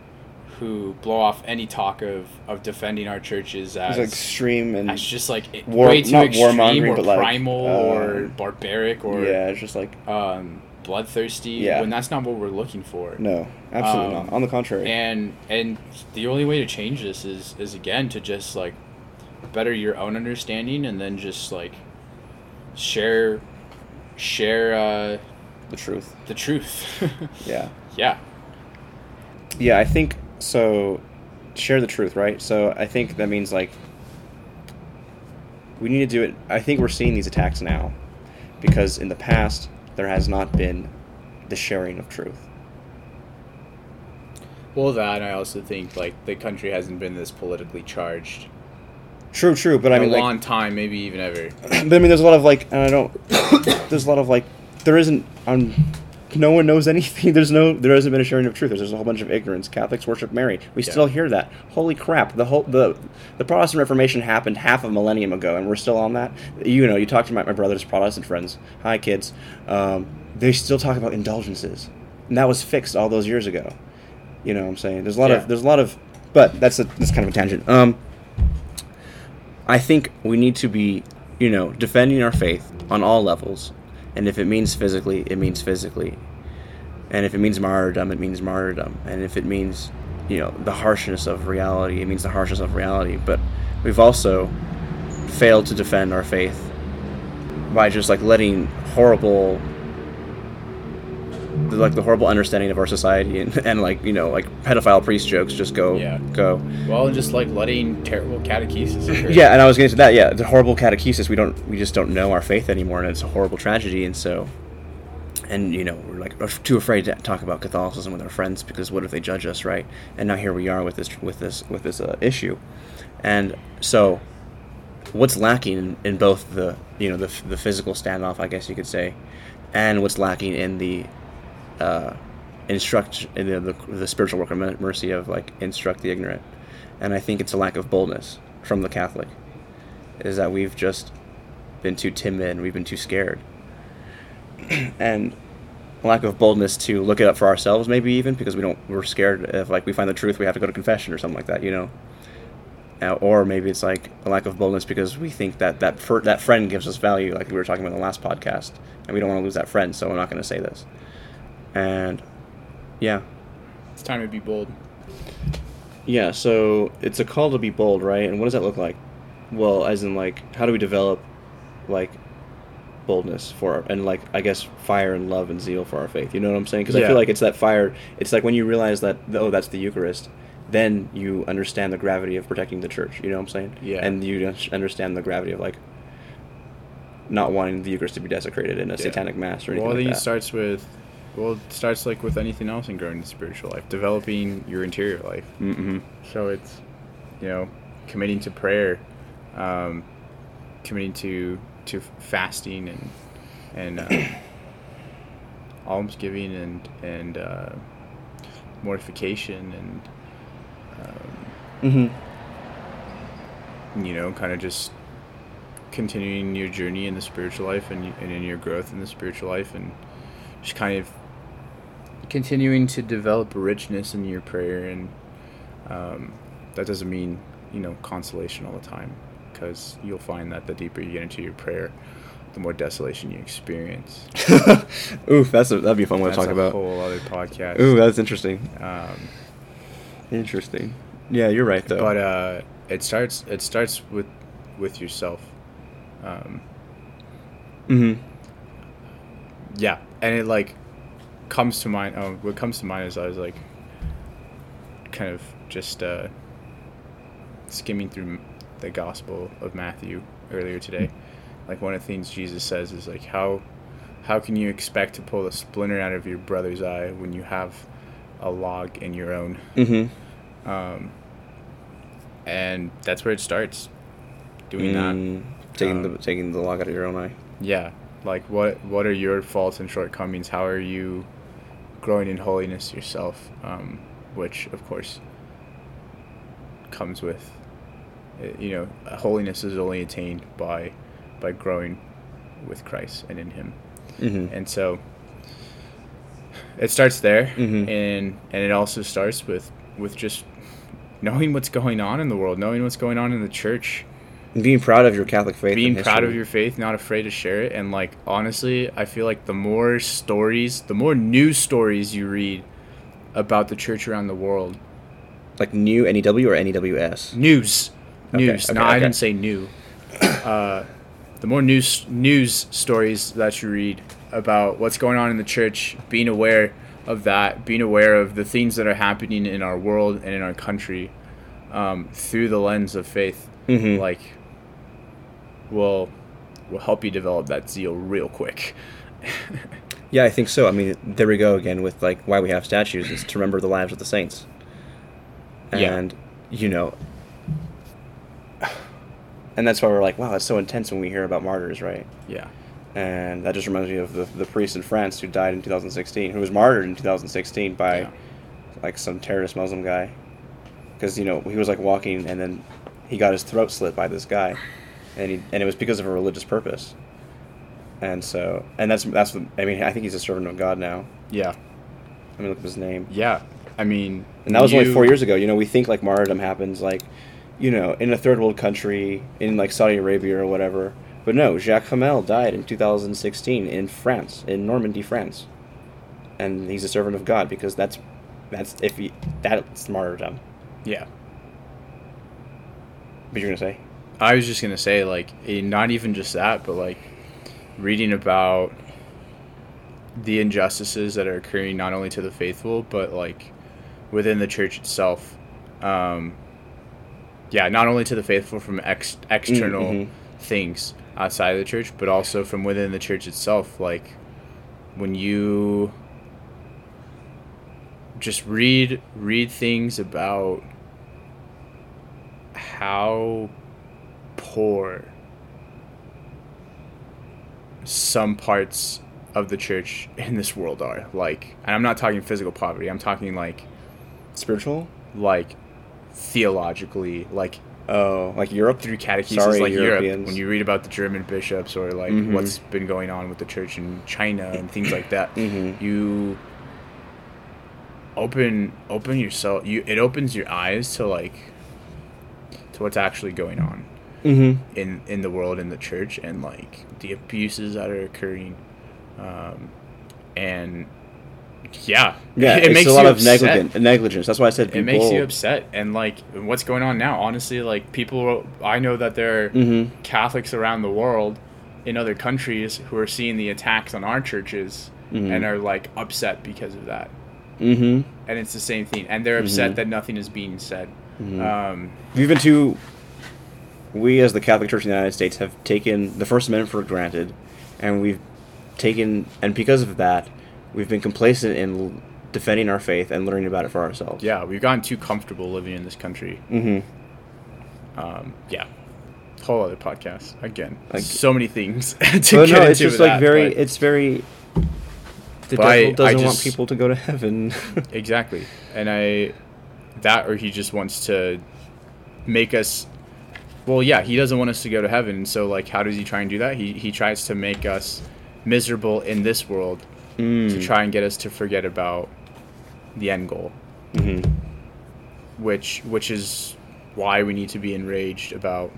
who blow off any talk of, of defending our churches as It's extreme and as just like it- War- way too not extreme or but, like, primal or barbaric or yeah, it's just like um, bloodthirsty Yeah. when that's not what we're looking for. no, absolutely Um, not. On the contrary. And and the only way to change this is is again to just like better your own understanding and then just like share share uh, the truth. the truth. Yeah. yeah. Yeah, I think so. Share the truth, right? So I think that means like we need to do it. I think we're seeing these attacks now because in the past there has not been the sharing of truth. Well, that I also think like the country hasn't been this politically charged True, true, but I mean, a like, long time, maybe even ever. but I mean, there's a lot of like, and I don't. there's a lot of like, there isn't. Um, no one knows anything. There's no. There hasn't been a sharing of truth. There's just a whole bunch of ignorance. Catholics worship Mary. We Yeah. still hear that. Holy crap! The whole the the Protestant Reformation happened half a millennium ago, and we're still on that. You know, you talk to my, my brother's Protestant friends. Hi, kids. Um, they still talk about indulgences, and that was fixed all those years ago. You know what I'm saying? There's a lot Yeah. of there's a lot of, but that's a that's kind of a tangent. Um, I think we need to be, you know, defending our faith on all levels. And if it means physically, it means physically. And if it means martyrdom, it means martyrdom. And if it means, you know, the harshness of reality, it means the harshness of reality. But we've also failed to defend our faith by just like letting horrible the- like the horrible understanding of our society and, and like you know like pedophile priest jokes just go Yeah. go Well, and just like letting terrible catechesis. occur. yeah, and I was getting to that. Yeah, the horrible catechesis. We don't. We just don't know our faith anymore, and it's a horrible tragedy. And so, and you know, we're like too afraid to talk about Catholicism with our friends because what if they judge us, right? And now here we are with this with this with this uh, issue, and so, what's lacking in, in both the you know the the physical standoff, I guess you could say, and what's lacking in the uh, instruct in the, the spiritual work of mercy of like instruct the ignorant, and I think it's a lack of boldness from the Catholic, is that we've just been too timid and we've been too scared, and lack of boldness to look it up for ourselves maybe even because we don't we're scared if like we find the truth we have to go to confession or something like that you know. Or maybe it's like a lack of boldness because we think that that that friend gives us value, like we were talking about in the last podcast, and we don't want to lose that friend, so I'm not going to say this. And yeah, It's time to be bold. yeah. So it's a call to be bold, right? And what does that look like? Well, as in like, how do we develop like boldness for our, and like I guess fire and love and zeal for our faith? You know what I'm saying? Because I feel like it's that fire. It's like when you realize that oh, that's the Eucharist. Then you understand the gravity of protecting the church. You know what I'm saying? Yeah. And you understand the gravity of like not wanting the Eucharist to be desecrated in a Yeah. satanic mass or anything Well, I like think that. it starts with, well, it starts like with anything else in growing the spiritual life, developing your interior life. Mm-hmm. So it's, you know, committing to prayer, um, committing to to fasting and and uh, almsgiving and and uh, mortification and Mm-hmm. um, you know, kind of just continuing your journey in the spiritual life and, and in your growth in the spiritual life and just kind of continuing to develop richness in your prayer and um, that doesn't mean you know consolation all the time because you'll find that the deeper you get into your prayer the more desolation you experience Oof, that's a, that'd be a fun one to talk a about. whole other podcast Ooh, that's interesting. um, Interesting. Yeah, you're right though. but uh, it starts it starts with with yourself um, mm-hmm. yeah and it like comes to mind oh, what comes to mind is i was like kind of just uh, skimming through the gospel of matthew earlier today like one of the things jesus says is like how how can you expect to pull a splinter out of your brother's eye when you have a log in your own Mm-hmm. um, and that's where it starts. Doing that. Mm, taking Um, the taking the log out of your own eye. Yeah. Like what what are your faults and shortcomings? How are you growing in holiness yourself? Um, which of course comes with uh, you know, holiness is only attained by by growing with Christ and in him. Mm-hmm. And so it starts there Mhm. and and it also starts with with just knowing what's going on in the world, knowing what's going on in the church, Being proud of your Catholic faith. being proud of your faith, not afraid to share it. And like honestly, I feel like the more stories, the more news stories you read about the church around the world, like new NEW or NEWS. news, Okay, news. okay, no, I didn't say new. Uh, the more news news stories that you read about what's going on in the church, being aware of that, being aware of the things that are happening in our world and in our country um, through the lens of faith, Mhm. like will will help you develop that zeal real quick. Yeah, I think so. I mean, there we go again with like why we have statues is to remember the lives of the saints. Yeah. And you know, and that's why we're like, wow, it's so intense when we hear about martyrs, right? yeah. And that just reminds me of the, the priest in France who died in 2016, who was martyred in 2016 by Yeah. like some terrorist Muslim guy, because you know he was like walking and then he got his throat slit by this guy, and he and it was because of a religious purpose. And so, and that's that's what I mean. I think he's a servant of God now. Yeah. I mean, look at his name. Yeah. I mean, And that was only four years ago. You know, we think like martyrdom happens like, you know, in a third world country, in like Saudi Arabia or whatever. But no, Jacques Hamel died in 2016 in France, in Normandy, France. And he's a servant of God because that's, that's if he, that's martyrdom. Yeah. But you're gonna say, I was just gonna say, like, eh, not even just that, but like reading about the injustices that are occurring not only to the faithful, but like within the church itself. Um, yeah, not only to the faithful from ex- external mhm. things outside of the church, but also from within the church itself. Like when you just read read things about how poor some parts of the church in this world are like and i'm not talking physical poverty i'm talking like spiritual? like theologically like Oh, like Europe? through catechesis Sorry, like Europe Europeans. when you read about the German bishops or like Mhm. what's been going on with the church in China and things like that Mhm. you open open yourself you it opens your eyes to like to what's actually going on Mm-hmm. in in the world in the church and like the abuses that are occurring um and yeah Yeah, it it's makes a lot you of negligence. Negligence. That's why I said people. it makes you upset and like what's going on now honestly like people i know that there are Mm-hmm. catholics around the world in other countries who are seeing the attacks on our churches Mhm. and are like upset because of that Mm-hmm. and it's the same thing and they're upset Mhm. that nothing is being said Mhm. um, We've been too. We, as the Catholic Church in the United States, have taken the First Amendment for granted, and we've taken, and because of that, we've been complacent in defending our faith and learning about it for ourselves. yeah we've gotten too comfortable living in this country Mm-hmm. um, yeah whole other podcast again Like- so many things to get no, into it's just with like that, very. It's very. The But I- devil doesn't I want people to go to heaven. Exactly. And I that or he just wants to make us well, yeah, he doesn't want us to go to heaven. And so like how does he try and do that? He he tries to make us miserable in this world to Mm. try and get us to forget about the end goal, Mm-hmm. which which is why we need to be enraged about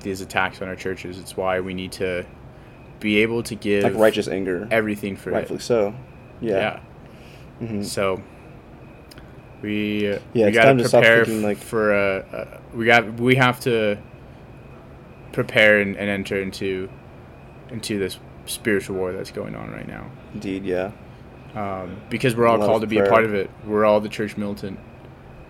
these attacks on our churches. It's why we need to be able to give Like righteous anger. everything for Rightfully it. so. Yeah. yeah. Mhm. So we Yeah, we it's time to stop thinking, like- for a, a we got we have to prepare and, and enter into into this spiritual war that's going on right now Indeed. Yeah. um, because we're all called to be a part of it. We're all the church militant,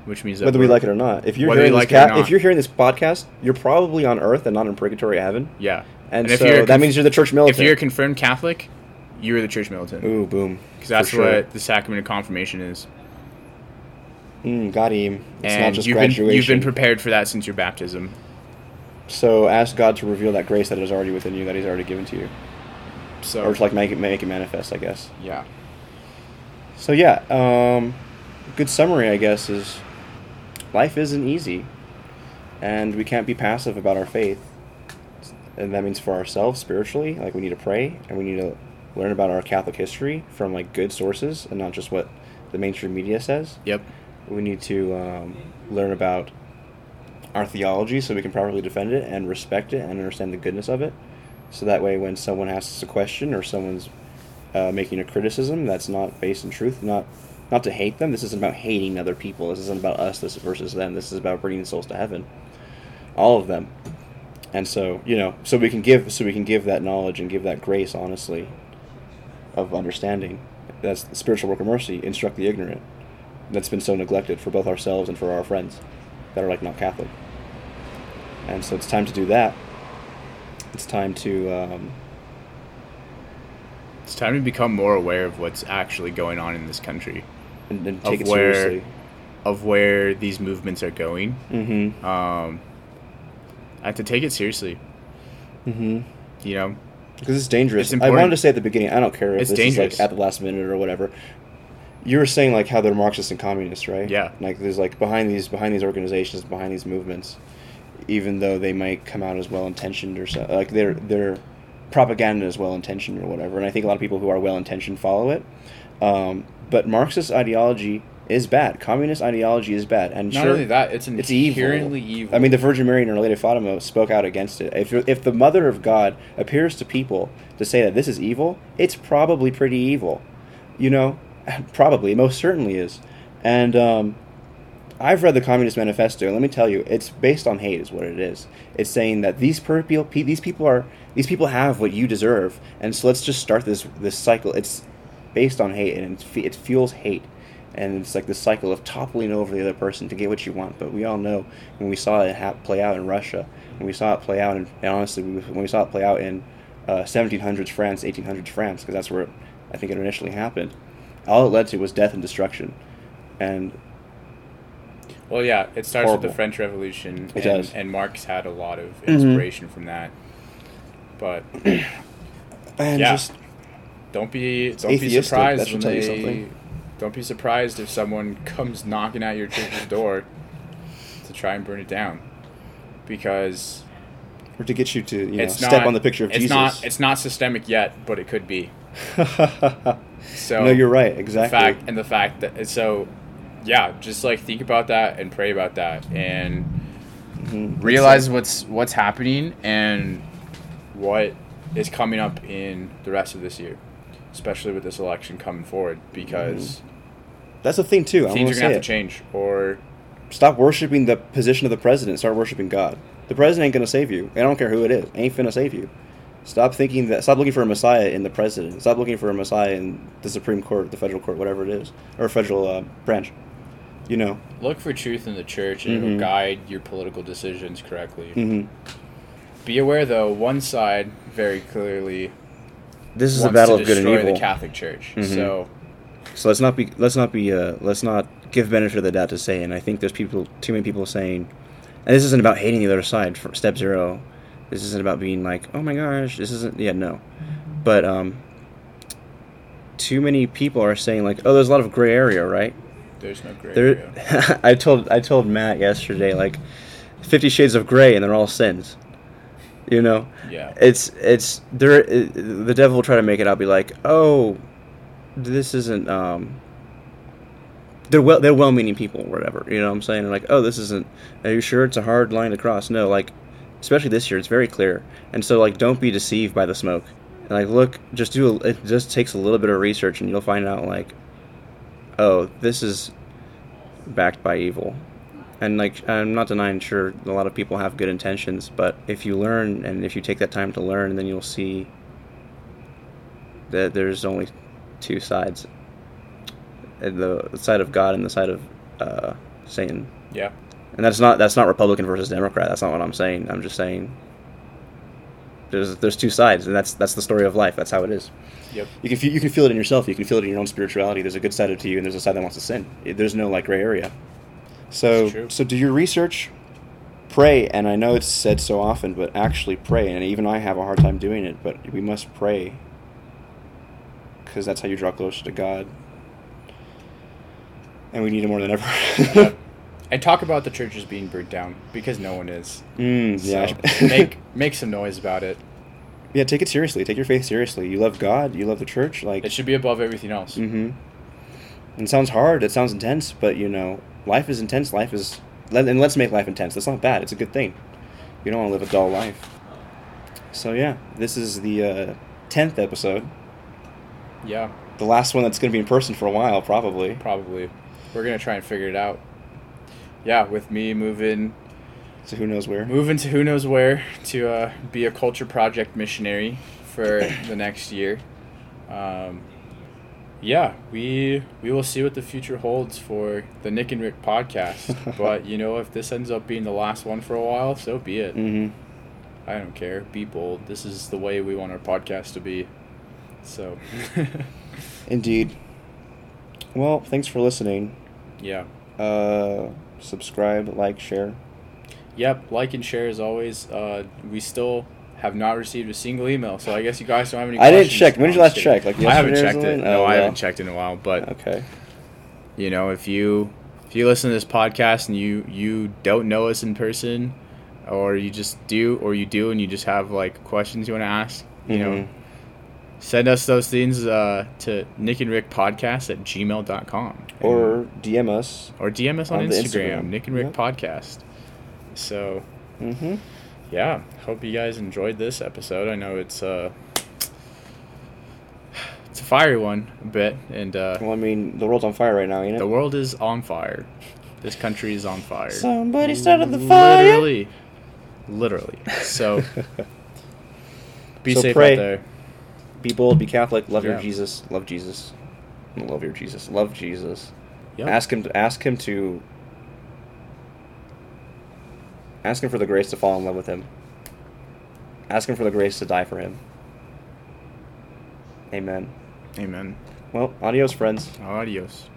which means Whether we like it or not, if you're hearing this like ca- not. if you're hearing this podcast, you're probably on Earth and not in purgatory heaven. yeah. And, if so a that means you're the church militant. If you're a confirmed Catholic, you're the church militant Ooh, boom. because that's sure. what the sacrament of confirmation is. Mm, got him. It's and not just you've been graduation. you've been prepared for that since your baptism. so ask God to reveal that grace that is already within you, that He's already given to you, So or to like make it make it manifest. I guess. yeah, So yeah, um, good summary, I guess, is life isn't easy, and we can't be passive about our faith, and that means for ourselves spiritually, like we need to pray and we need to learn about our Catholic history from like good sources and not just what the mainstream media says. yep, We need to um, learn about our theology so we can properly defend it and respect it and understand the goodness of it. So that way, when someone asks a question or someone's uh, making a criticism that's not based in truth, not not to hate them. This isn't about hating other people. This isn't about us. This versus them. This is about bringing souls to heaven. All of them. And so you know, so we can give, so we can give that knowledge and give that grace, honestly, of understanding. That's the spiritual work of mercy. Instruct the ignorant that's been so neglected for both ourselves and for our friends that are like not Catholic. And so it's time to do that. It's time to um, it's time to become more aware of what's actually going on in this country, and, and Of take it where- seriously. of where these movements are going. Mm-hmm. Um, I have to take it seriously. Mm-hmm. You know, Because it's dangerous. It's I wanted to say at the beginning. I don't care if It's this dangerous. is like at the last minute or whatever. You were saying like how they're Marxists and communists, right? Yeah. Like there's like behind these behind these organizations, behind these movements, even though they might come out as well intentioned or so, like their their propaganda is well intentioned or whatever. And I think a lot of people who are well intentioned follow it. Um, but Marxist ideology is bad. Communist ideology is bad. And not sure, only that, it's it's evil. inherently evil. I mean, the Virgin Mary and Our Lady Fatima spoke out against it. If, if the Mother of God appears to people to say that this is evil, it's probably pretty evil. You know, probably, most certainly is. And um, I've read the Communist Manifesto. Let me tell you, it's based on hate, is what it is. It's saying that these people, these people are, these people have what you deserve, and so let's just start this this cycle. It's based on hate, and it's, it fuels hate and it's like this cycle of toppling over the other person to get what you want. But we all know when we saw it ha- play out in Russia, when we saw it play out in, and honestly, when we saw it play out in uh, 1700s France, 1800s France, because that's where I think it initially happened, all it led to was death and destruction. And well, yeah, it starts with the French Revolution, It and, does. and Marx had a lot of Mhm. inspiration from that. But and Yeah. just don't be don't be surprised when tell you they something. don't be surprised if someone comes knocking at your church's door to try and burn it down, because or to get you to you know step not on the picture of it's Jesus. not it's not systemic yet, but it could be. So no, you're right. Exactly. fact and the fact that so yeah, just like think about that and pray about that and Mhm. realize what's what's happening and what is coming up in the rest of this year, especially with this election coming forward, because That's the thing too. I'm things gonna are gonna have it. to change. Or Stop worshiping the position of the president. Start worshiping God. The president ain't gonna save you. I don't care who it is. Ain't finna save you. Stop thinking that. Stop looking for a messiah in the president. Stop looking for a messiah in the Supreme Court, the federal court, whatever it is, or federal uh, branch. You know. look for truth in the church, and Mhm. it'll guide your political decisions correctly. hmm Be aware, though, one side very clearly This is a battle of good and evil. the Catholic Church. Mhm. So So let's not be. Let's not be. Uh, let's not give benefit of the doubt to say. And I think there's people. Too many people saying, and this isn't about hating the other side. Step zero, this isn't about being like, oh my gosh, this isn't. Yeah, no. But um, too many people are saying like, oh, there's a lot of gray area, right? there's no gray area. There, I told I told Matt yesterday like, Fifty Shades of Gray, and they're all sins. You know, Yeah. it's it's there. It, the devil will try to make it out be like, oh, this isn't. um They're well, they're well-meaning people, or whatever. You know what I'm saying? They're like, oh, this isn't. Are you sure it's a hard line to cross? No, like, especially this year, it's very clear. And so, like, don't be deceived by the smoke. And like, look, just do. A, it just takes a little bit of research, and you'll find out like, oh, this is backed by evil. And like, I'm not denying, sure, a lot of people have good intentions, but if you learn and if you take that time to learn, then you'll see that there's only two sides: the side of God and the side of uh, Satan. Yeah. And that's not that's not Republican versus Democrat. That's not what I'm saying. I'm just saying there's there's two sides, and that's that's the story of life. That's how it is. Yep. You can fe- you can feel it in yourself. You can feel it in your own spirituality. There's a good side of to you, and there's a side that wants to sin. There's no like gray area. So so do your research, pray, and I know it's said so often, but actually pray. And even I have a hard time doing it, but we must pray because that's how you draw closer to God. And we need it more than ever. Yep. And talk about the churches being burnt down because no one is. Mm, yeah. Make make some noise about it. yeah, take it seriously. Take your faith seriously. You love God. You love the church. Like It should be above everything else. Mm-hmm. It sounds hard. It sounds intense, but you know, life is intense. Life is, let- and let's make life intense. That's not bad. It's a good thing. You don't want to live a dull life. So yeah, this is the uh, tenth episode. Yeah, The last one that's going to be in person for a while, probably. probably. We're gonna try and figure it out. Yeah, with me moving to who knows where? moving to who knows where to uh, be a culture project missionary for the next year. Um, yeah, we we will see what the future holds for the Nick and Rick podcast. but you know, if this ends up being the last one for a while, so be it. Mm-hmm. I don't care. Be bold. This is the way we want our podcast to be. So, Indeed. Well, thanks for listening. yeah. Uh, subscribe, like, share. Yep, like and share as always. Uh, we still have not received a single email, so I guess you guys don't have any. I didn't check. When did you last check? Like I haven't checked it. No, Oh, I haven't checked in a while. But Okay. you know, if you if you listen to this podcast and you you don't know us in person, or you just do, or you do, and you just have like questions you want to ask, you know, Mhm. Send us those things uh, to Nick and Rick podcast at gmail.com. Or DM us. or DM us on, on Instagram, Instagram. Nick and Rick Yep. podcast. So Mm-hmm. yeah, hope you guys enjoyed this episode. I know it's uh it's a fiery one a bit, and uh, Well, I mean, the world's on fire right now, you know the world is on fire. This country is on fire. Somebody started the fire. Literally, literally. So be So safe pray. out there. Be bold, be Catholic, love your Jesus, love Jesus. Love your Jesus, love Jesus. Yep. Ask him to ask him to ask him for the grace to fall in love with him. Ask him for the grace to die for him. Amen. Amen. Well, adios, friends. Adios.